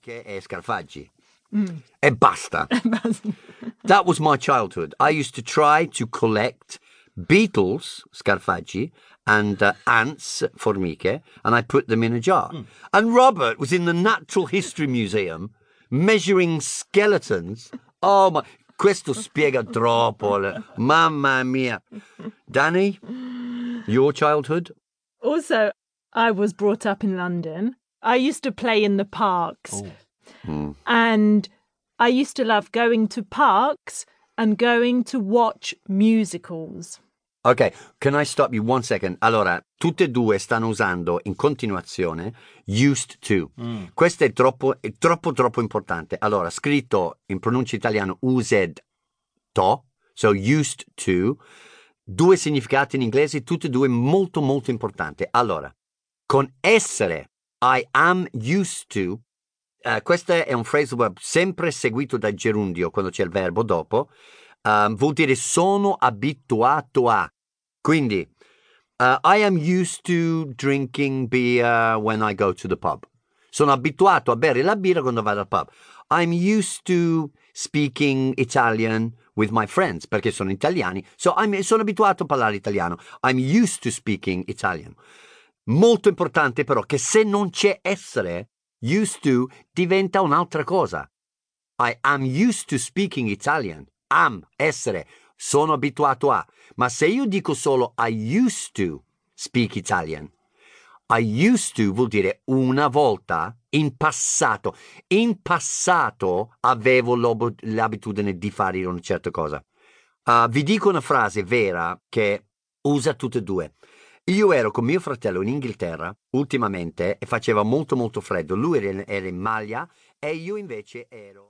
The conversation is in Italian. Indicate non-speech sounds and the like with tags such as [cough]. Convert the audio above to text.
che è Scarfaggi. Mm. [laughs] E basta. that was my childhood. I used to try to collect beetles, Scarfaggi, and uh, ants, formiche, and I put them in a jar. Mm. And Robert was in the Natural History Museum measuring skeletons. Oh my, questo spiega troppo. Eh. Mamma mia. Danny, your childhood? Also, I was brought up in London. I used to play in the parks. Oh. Hmm. And I used to love going to parks and going to watch musicals. Ok, can I stop you one second? Allora, tutte e due stanno usando in continuazione used to. Mm. Questo è troppo, è troppo, troppo importante. Allora, scritto in pronuncia italiana used to, so used to, due significati in inglese, tutte e due molto, molto importanti. Allora, con essere, I am used to, eh, questo è un phrasal verb sempre seguito da gerundio quando c'è il verbo dopo, ehm, vuol dire sono abituato a. Quindi, uh, I am used to drinking beer when I go to the pub. Sono abituato a bere la birra quando vado al pub. I'm used to speaking Italian with my friends perché sono italiani. So I'm, sono abituato a parlare italiano. I'm used to speaking Italian. Molto importante però che se non c'è essere, used to diventa un'altra cosa. I am used to speaking Italian. Am, essere, sono abituato a. Ma se io dico solo I used to speak Italian, I used to vuol dire una volta, in passato. In passato avevo l'abitudine di fare una certa cosa. Uh, vi dico una frase vera che usa tutte e due. Io ero con mio fratello in Inghilterra ultimamente e faceva molto molto freddo. Lui era in maglia e io invece ero...